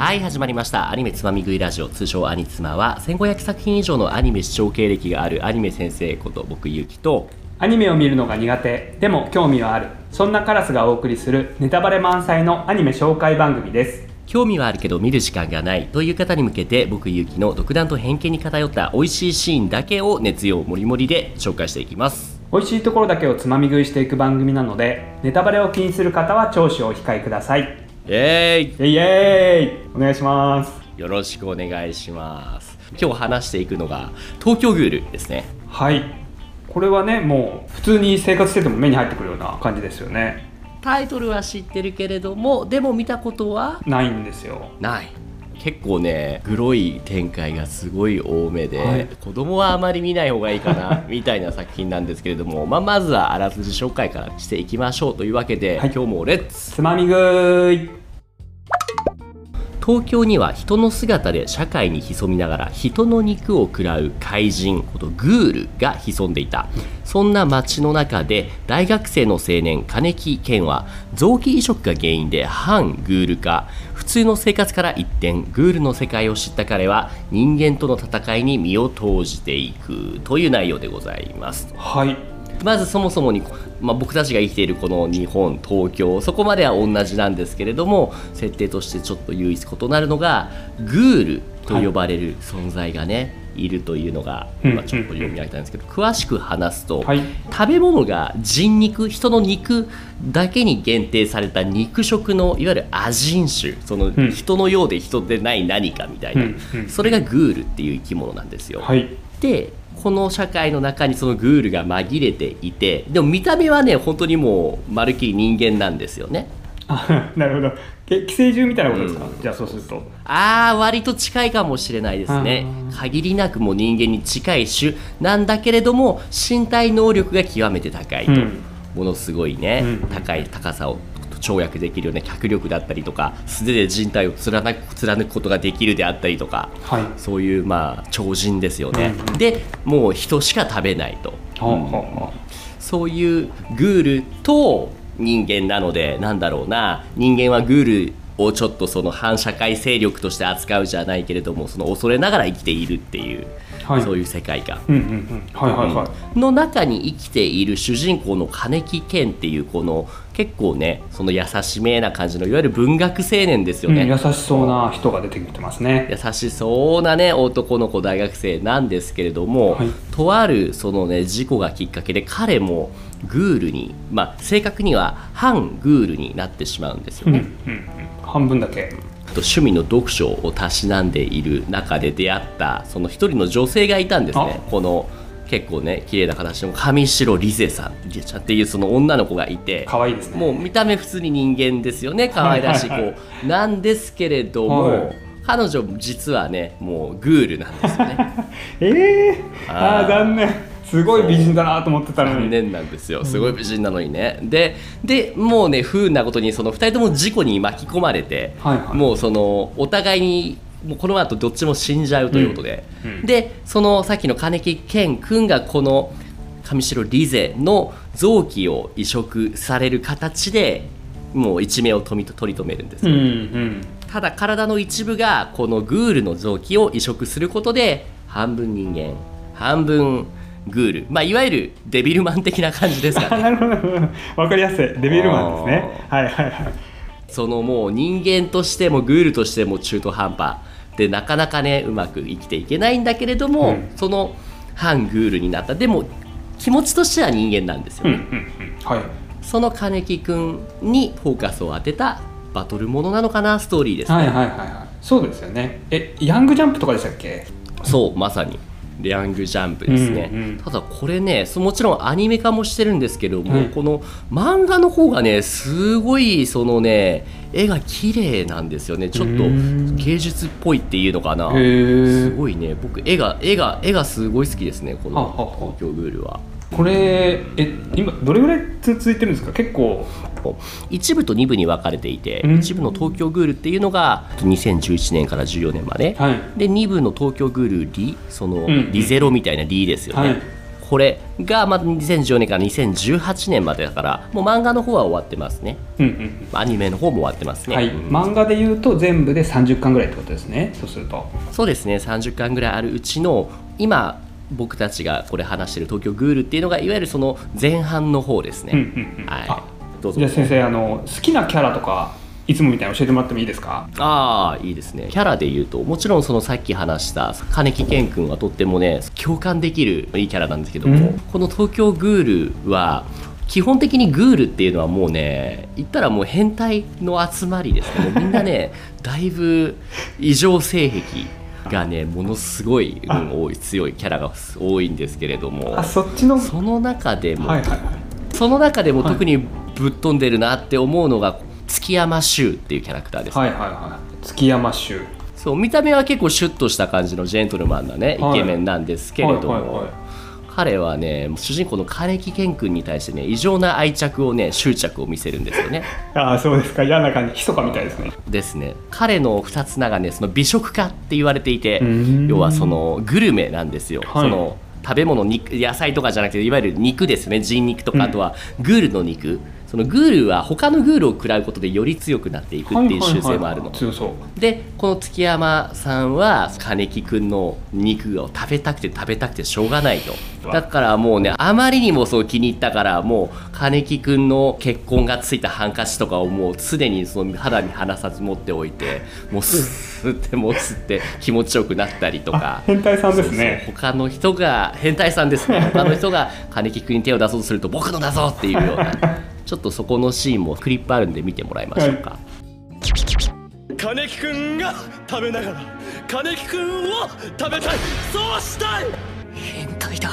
はい始まりました。アニメつまみ食いラジオ。通称アニツマは1500作品以上のアニメ視聴経歴があるアニメ先生こと僕ゆうきとアニメを見るのが苦手でも興味はあるそんなカラスがお送りするネタバレ満載のアニメ紹介番組です。興味はあるけど見る時間がないという方に向けて僕ゆうきの独断と偏見に偏った美味しいシーンだけを熱量もりもりで紹介していきます。美味しいところだけをつまみ食いしていく番組なのでネタバレを気にする方は聴取をお控えください。えイエイ。イエーイ。お願いします。よろしくお願いします。今日話していくのが東京グールですね。はい。これはねもう普通に生活してても目に入ってくるような感じですよね。タイトルは知ってるけれどもでも見たことは？ないんですよ。ない結構ねグロい展開がすごい多めで、はい。子供はあまり見ない方がいいかな みたいな作品なんですけれども、まあ、まずはあらすじ紹介からしていきましょうというわけで、はい。今日もレッツ。つまみ食い東京には人の姿で社会に潜みながら人の肉を食らう怪人ことグールが潜んでいた。そんな街の中で大学生の青年金木健は臓器移植が原因で反グール化。普通の生活から一転グールの世界を知った彼は人間との戦いに身を投じていく。という内容でございます。はい。まずそもそもに、まあ、僕たちが生きているこの日本東京そこまでは同じなんですけれども設定としてちょっと唯一異なるのがグールと呼ばれる存在がね、い、るというのがうん今ちょっと読み上げたんですけど、詳しく話すと、はい。食べ物が人肉人の肉だけに限定された肉食のいわゆるア人種そのん。人のようで人でない何かみたいな、うん。うん。それがグールっていう生き物なんですよ。はい。でこの社会の中にそのグールが紛れていてでも見た目はね本当にもうまるっきり人間なんですよね。あ なるほど。け寄生獣みたいなことですか、じゃあそうすると。あー割と近いかもしれないですね。限りなくもう人間に近い種なんだけれども身体能力が極めて高いと、うん。ものすごいね、うん。高い高さを跳躍できるような脚力だったりとか素手で人体を貫く貫くことができるであったりとかはい。そういうまあ超人ですよね、うんでもう人しか食べないと、そういうグールと人間なのでなんだろうな。人間はグールをちょっとその反社会勢力として扱うじゃないけれどもその恐れながら生きているっていう、はい。そういう世界観。の中に生きている主人公の金木健っていうこの結構ねその優しめな感じのいわゆる文学青年ですよね、うん、優しそうな人が出てきてますね。優しそうなね男の子大学生なんですけれども、はい。とあるそのね事故がきっかけで彼もグールにまあ正確には反グールになってしまうんですようんうんね。うん。半分だけ趣味の読書をたしなんでいる中で出会ったその一人の女性がいたんですね。この結構ね綺麗な形の上白リゼさんリゼちゃんっていうその女の子がいて。可愛いですね。もう見た目普通に人間ですよね。可愛らしい子、はいはいなんですけれども、はい。彼女実はねもうグールなんですよね。え えー、ああ残念すごい美人だなと思ってたのに。残念なんですよ。すごい美人なのにね、ででもうね不運なことにその2人とも事故に巻き込まれて、はいはい。もうそのお互いにもうこの後どっちも死んじゃうということで、うん。うんでそのさっきの金木健君がこの上白リゼの臓器を移植される形でもう一命を取り取り留めるんですよ、うんうん。ただ体の一部がこのグールの臓器を移植することで半分人間半分グール。まあいわゆるデビルマン的な感じですかあね。なるほど。なるほどわかりやすい。デビルマンですね。はいはいはい。そのもう人間としてもグールとしても中途半端。でなかなかねうまく生きていけないんだけれども、うん。その反グールになった。でも気持ちとしては人間なんですよね、うんうんうん。はい。その金木くんにフォーカスを当てたバトルものなのかな？ストーリーですね、はいはいはいはい。そうですよね。えヤングジャンプとかでしたっけ？そうまさにレアングジャンプですね、うんうん。ただこれねそもちろんアニメ化もしてるんですけども、はいこの漫画の方がねすごいそのね絵が綺麗なんですよね。ちょっとうん。芸術っぽいっていうのかな。すごいね。僕絵が絵が絵がすごい好きですねこのははは。東京グールは。これえ今どれぐらい続いてるんですか？結構。一部と二部に分かれていて、うん。一部の東京グールっていうのが2011年から14年まで、はい。で2部の東京グールリそのうん。リゼロみたいなリですよね、はい。これがまあ2014年から2018年までだからもう漫画の方は終わってますね。うんうんアニメの方も終わってますね、はい、うん。漫画で言うと全部で30巻ぐらいってことですね。そうすると。そうですね。30巻ぐらいあるうちの今僕たちがこれ話してる東京グールっていうのがいわゆるその前半の方ですね、うんうんうん。はい。あどうぞ。じゃあ先生あの好きなキャラとかいつもみたいに教えてもらってもいいですか？ああいいですね。キャラで言うともちろんそのさっき話した金木健君はとってもね共感できるいいキャラなんですけども、うん。この東京グールは基本的にグールっていうのはもうね言ったらもう変態の集まりですねみんなね だいぶ異常性癖がねものすごい、うん多い強いキャラが多いんですけれども。あそっちのはいその中でも、はいはいその中でもはい。特にぶっ飛んでるなって思うのが月山修っていうキャラクターですね。はいはいはい月山州そう見た目は結構シュッとした感じのジェントルマンなねイはい。ケメンなんですけれども、はいはいはい彼はね主人公の金木健君に対してね異常な愛着をね執着を見せるんですよね。ああそうですか。嫌な感じ。ひそかみたいですね。ですね。彼の二つ名がねその美食家って言われていて要はそのグルメなんですよ、はい。その食べ物肉野菜とかじゃなくていわゆる肉ですね。人肉とか、うん。あとはグールの肉そのグールは他のグールを食らうことでより強くなっていくっていう習性もあるの、でこの月山さんは金木くんの肉を食べたくて食べたくてしょうがないと。だからもうねあまりにもそう気に入ったからもう金木くんの結婚がついたハンカチとかをもう常にその肌に離さず持っておいて もうスーってもう吸って気持ちよくなったりとか。あ変態さんですね。そう。他の人が変態さんですね。他の人が金木くんに手を出そうとすると僕のだぞっていうようなちょっとそこのシーンもクリップあるんで見てもらいましょうか。金木くんが食べながら金木くんを食べたい。そうしたい。変態だ。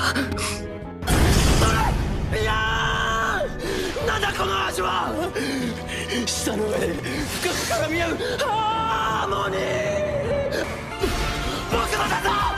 いやーなんだこの味は。舌の上でふかふかが見合うハーモニー。僕のだぞ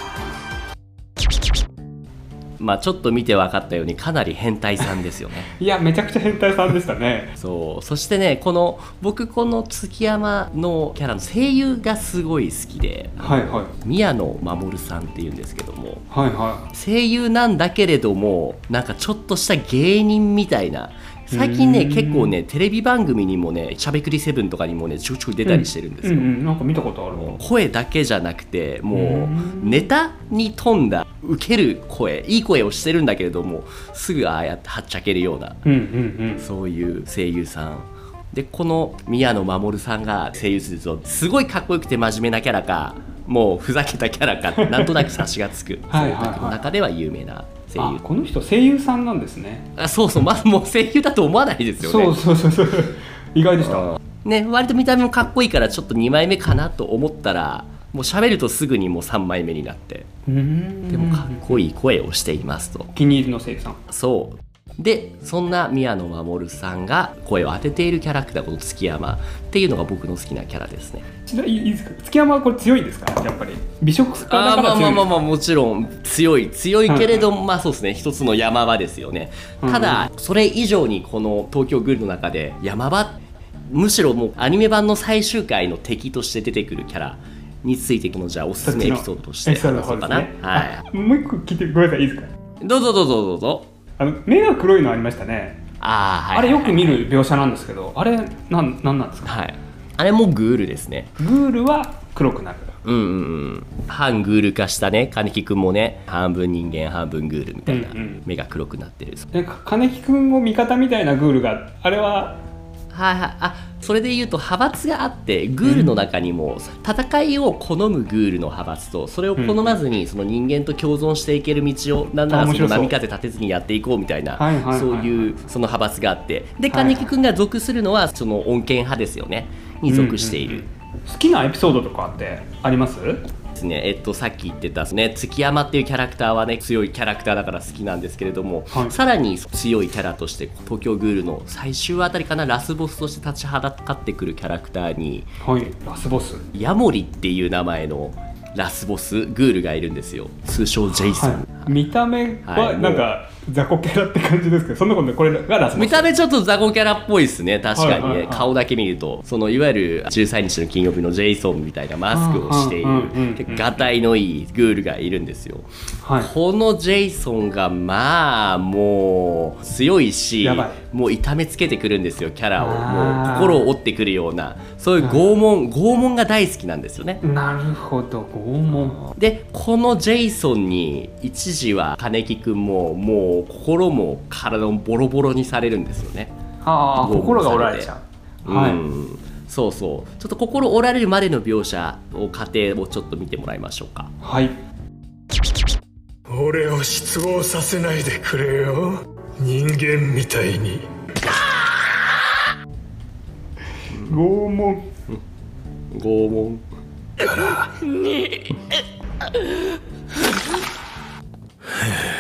まあちょっと見て分かったようにかなり変態さんですよね。いやめちゃくちゃ変態さんでしたね。そう。そしてねこの僕この月山のキャラの声優がすごい好きではいはい。宮野真守さんっていうんですけどもはいは声優なんだけれどもなんかちょっとした芸人みたいな最近ね結構ねテレビ番組にもね「しゃべくりセブン」とかにもねちょいちょい出たりしてるんですい、うよ。んうん。なんか見たことあるわ。声だけじゃなくてもううん。ネタに富んだ受ける声いい声をしてるんだけれどもすぐああやってはっちゃけるようなうんうんそういう声優さん。でこの宮野真守さんが声優するとすごいかっこよくて真面目なキャラかもうふざけたキャラかなんとなく察しがつく。はいはいはい。その中では有名な声優。あこの人声優さんなんですね。あそうそう。まずもう声優だと思わないですよね。そうそうそうそう。意外でした。ね割と見た目もかっこいいからちょっと2枚目かなと思ったらもう喋るとすぐにもう3枚目になって。うん。でもかっこいい声をしていますと。お気に入りの声優さん。そうでそんな宮野真守さんが声を当てているキャラクターこの月山っていうのが僕の好きなキャラですね。ちなみに月山はこれ強いんですか？やっぱり。美食家だから強いんですか？まあまあまあもちろん強い強いけれども、まあそうですね。一つの山場ですよね。ただそれ以上にこの東京グルの中で山場むしろもうアニメ版の最終回の敵として出てくるキャラについてこのじゃあおすすめエピソードとして話そうかな、ねはあもう一個聞いてごめんなさいいいですか？いどうぞどうぞどうぞあの目が黒いのありましたね。ああはいあれよく見る描写なんですけどあれなんなんなんですか？はい。あれもグールですね。グールは黒くなる。うんうんうん。半グール化したね金木くんもね。半分人間半分グールみたいな、うんうん。目が黒くなってる。でか金木君を味方みたいなグールがあれは？はいはい。あそれで言うと派閥があってグールの中にも戦いを好むグールの派閥とそれを好まずにその人間と共存していける道をなんならその波風立てずにやっていこうみたいなそういうその派閥があって。で金木くんが属するのはその恩恵派ですよね。に属している。好きなエピソードとかってあります？ですねえっと、さっき言ってた、ね、月山っていうキャラクターはね強いキャラクターだから好きなんですけれども、はい。さらに強いキャラとして東京グールの最終あたりかなラスボスとして立ちはだかってくるキャラクターにはい。ラスボス？ヤモリっていう名前のラスボスグールがいるんですよ。通称ジェイソン、はい。見た目ははい。なんか雑魚キャラって感じですけどそんなことこれが見た目ちょっと雑魚キャラっぽいですね確かにね、はいはいはい。顔だけ見るとそのいわゆる13日の金曜日のジェイソンみたいなマスクをしているがたいのいいグールがいるんですよ。はい。このジェイソンがまあもう強いしもう痛めつけてくるんですよキャラを。もう心を折ってくるようなそういう拷問拷問が大好きなんですよね。なるほど拷問。でこのジェイソンに一時は金木くんももう心も体もボロボロにされるんですよね。あ心が折られちゃう。はい。うんそうそう。ちょっと心折られるまでの描写を過程をちょっと見てもらいましょうか。はい。俺を失望させないでくれよ。人間みたいに。拷問。拷問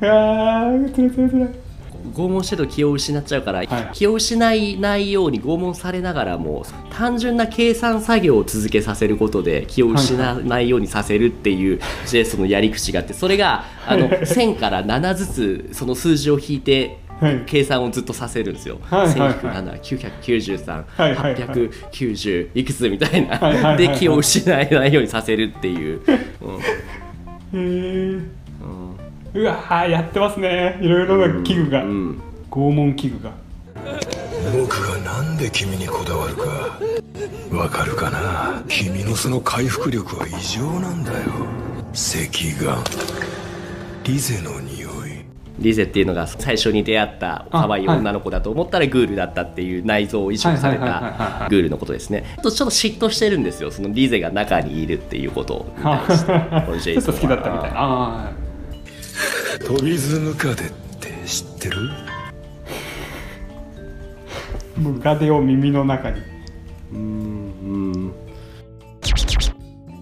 あーつらいつらいつらい。拷問してると気を失っちゃうから、はい。気を失いないように拷問されながらも単純な計算作業を続けさせることで気を失わないようにさせるっていうジェイソンのやり口があってそれがあの1000から7ずつその数字を引いてはい。計算をずっとさせるんですよ。はいはいはい。1007、はいはいはい。993、890いくつみたいな、はいはいはいで気を失わないようにさせるっていう。うん。へえうわーやってますね。いろいろな器具が、うん。拷問器具が。僕がなんで君にこだわるか。わかるかな。君のその回復力は異常なんだよ。赤眼。リゼの匂い。リゼっていうのが最初に出会った可愛い女の子だと思ったらグールだったっていう内臓を移植されたいグールのことですね。ちょっと嫉妬してるんですよ。そのリゼが中にいるっていうことに対して。このジェイソンは。ちょっと好きだったみたいな。あ飛びズムカデって知ってる？あムカデを耳の中に。うん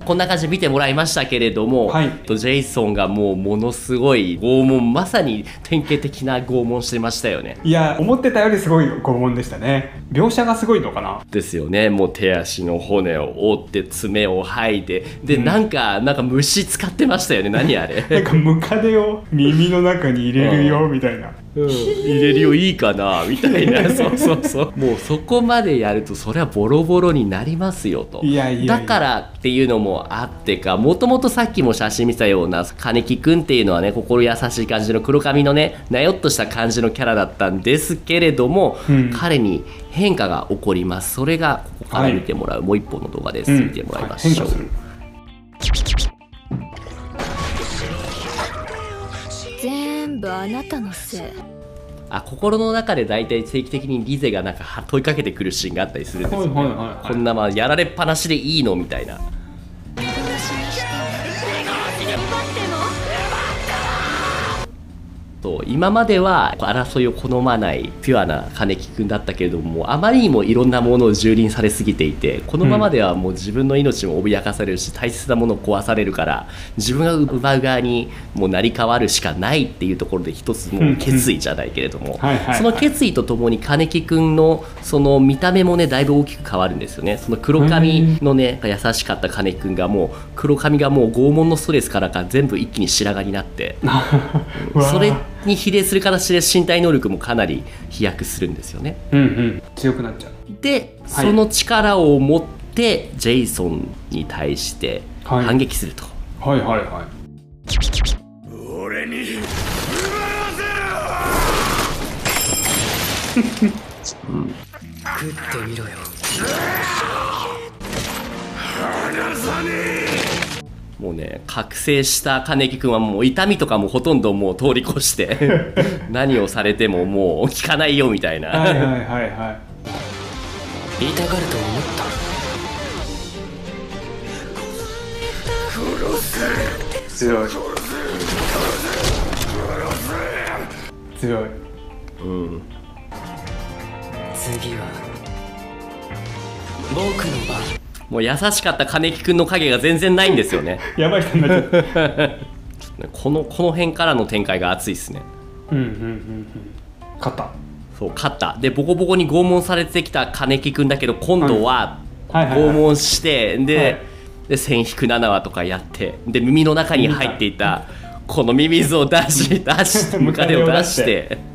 こんな感じで見てもらいましたけれども、はい。とジェイソンがもうものすごい拷問まさに典型的な拷問してましたよね。いや思ってたよりすごい拷問でしたね。描写がすごいのかな？ですよね。もう手足の骨を折って爪を剥いで。で、なんかなんか虫使ってましたよね。何あれ。なんかムカデを耳の中に入れるよみたいな入れるよいいかなみたいな。そうそうそう。もうそこまでやるとそれはボロボロになりますよと。いやいやいや。だからっていうのもあってかもともとさっきも写真見たような金木くんっていうのはね心優しい感じの黒髪のねなよっとした感じのキャラだったんですけれども、うん。彼に変化が起こります。それがここから見てもらう、もう一本の動画です、見てもらいましょう、変化全部あなたのせい。あ心の中で大体定期的にリゼがなんか問いかけてくるシーンがあったりするんですよね、はいはいはいはい。こんなまあやられっぱなしでいいのみたいなと今までは争いを好まないピュアな金木くんだったけれどもあまりにもいろんなものを蹂躙されすぎていてこのままではもう自分の命も脅かされるし大切なものを壊されるから自分が奪う側にもう成り代わるしかないっていうところで一つもう決意じゃないけれどもその決意とともに金木くんのその見た目もねだいぶ大きく変わるんですよね。その黒髪のね優しかった金木くんがもう黒髪がもう拷問のストレスからか全部一気に白髪になって。それに比例する形で身体能力もかなり飛躍するんですよね。うんうん。強くなっちゃう。ではい。その力を持ってジェイソンに対してはい反撃すると、はいはいはい。俺に 食ってみろよもうね覚醒した金木君はもう痛みとかもほとんどもう通り越して 何をされてももう効かないよみたいな、はいはいはいはい。痛がると思った。強い。強い。次は僕の番もう優しかった金木君の影が全然ないんですよね。やばい人になっちゃった。このこの辺からの展開が熱いですね。うんうんうんうん。勝った。そう勝った。でボコボコに拷問されてきた金木君だけど今度は拷問してで、はい。で1000引く7話とかやってで耳の中に入っていたこのミミズを出し出して。ムカデを出して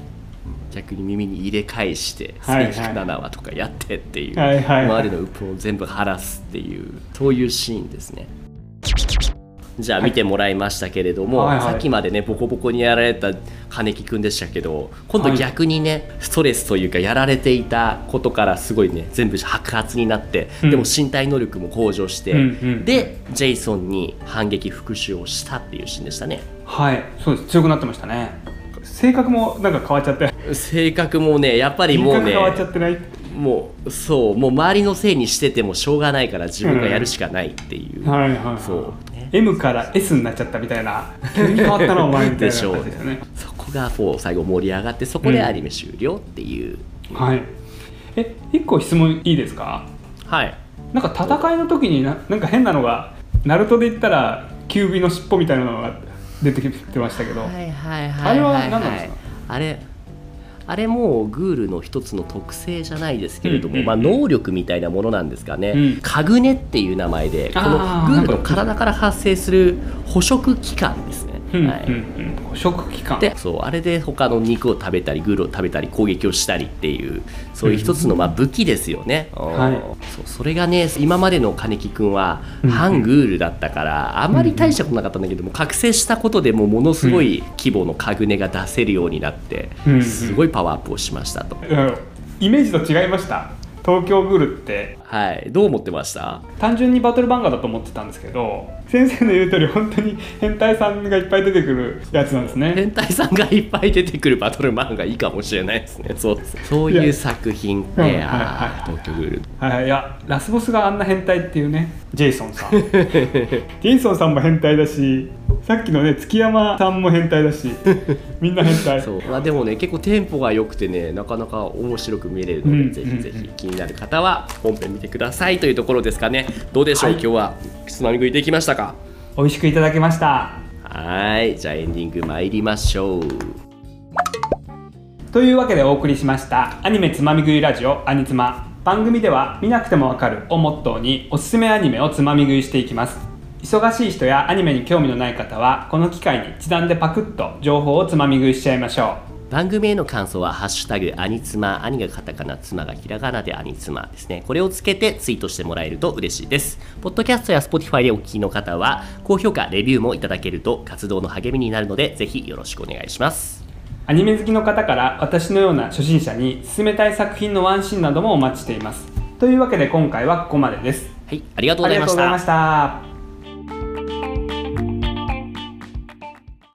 逆に耳に入れ返してはいはい。1000引く7話とかやってっていう、はいはい。はい今までの鬱憤を全部晴らすっていうそういうシーンですね。じゃあ見てもらいましたけれども、はいはい。さっきまでねボコボコにやられた金木くんでしたけど今度逆にね、ストレスというかやられていたことからすごいね全部白髪になって、うん。でも身体能力も向上して、うんうん。でジェイソンに反撃復讐をしたっていうシーンでしたね。はい。そうです。強くなってましたね性格もなんか変わっちゃって。性格もねやっぱりもうね変わっちゃってない。もうそうもう周りのせいにしててもしょうがないから自分がやるしかないっていう、はいはいはい。そう。ね M から S になっちゃったみたいな。急に変わったなお前みたいなでしょう感じですよねそこがこう最後盛り上がってそこでアニメ終了っていう、はい。え一個質問いいですか？はい。なんか戦いの時にななんか変なのがナルトで言ったらキュービの尻尾みたいなのが出てきてましたけど、はいはいあはいれははい。何なんですか？あれあれもグールの一つの特性じゃないですけれども、うんうんまあ、能力みたいなものなんですかね、うん。カグネっていう名前でこのグールの体から発生する捕食器官ですはい。食器官。でそうあれで他の肉を食べたりグールを食べたり攻撃をしたりっていうそういう一つのまあ武器ですよね、はい。そうそれがね今までの金木君はうん反グールだったからあまり大したことなかったんだけども覚醒したことでもうものすごい規模のカグネが出せるようになってうん。すごいパワーアップをしましたと、うん。イメージと違いました東京グルってはい。どう思ってました？単純にバトル漫画だと思ってたんですけど先生の言う通り本当に変態さんがいっぱい出てくるやつなんですね。変態さんがいっぱい出てくるバトル漫画いいかもしれないですね。そう。そういう作品ってうんあー東京グールはい、いやラスボスがあんな変態っていうねジェイソンさん。ジェイソンさんも変態だしさっきのね月山さんも変態だし みんな変態。そう。まあ、でもね結構テンポが良くてねなかなか面白く見れるので、うんぜひぜひ気になる方は本編見てくださいというところですかね。どうでしょう、はい。今日はつまみ食いできましたか？美味しくいただきました。はい。じゃあエンディング参りましょう。というわけでお送りしましたアニメつまみ食いラジオアニツマ。番組では見なくてもわかるをモットーにおすすめアニメをつまみ食いしていきます忙しい人やアニメに興味のない方はこの機会に一段でパクッと情報をつまみ食いしちゃいましょ番組への感想は「ハッシュタグアニツマ」兄がカタカナ妻がひらがなでアニツマですね。これをつけてツイートしてもらえると嬉しいです。ポッドキャストや Spotify でお聞きの方は高評価レビューもいただけると活動の励みになるのでぜひよろしくお願いします。うアニメ好きの方から私のような初心者に勧めたい作品のワンシーンなどもお待ちしています。というわけで今回はここまでです。はいありがとうございました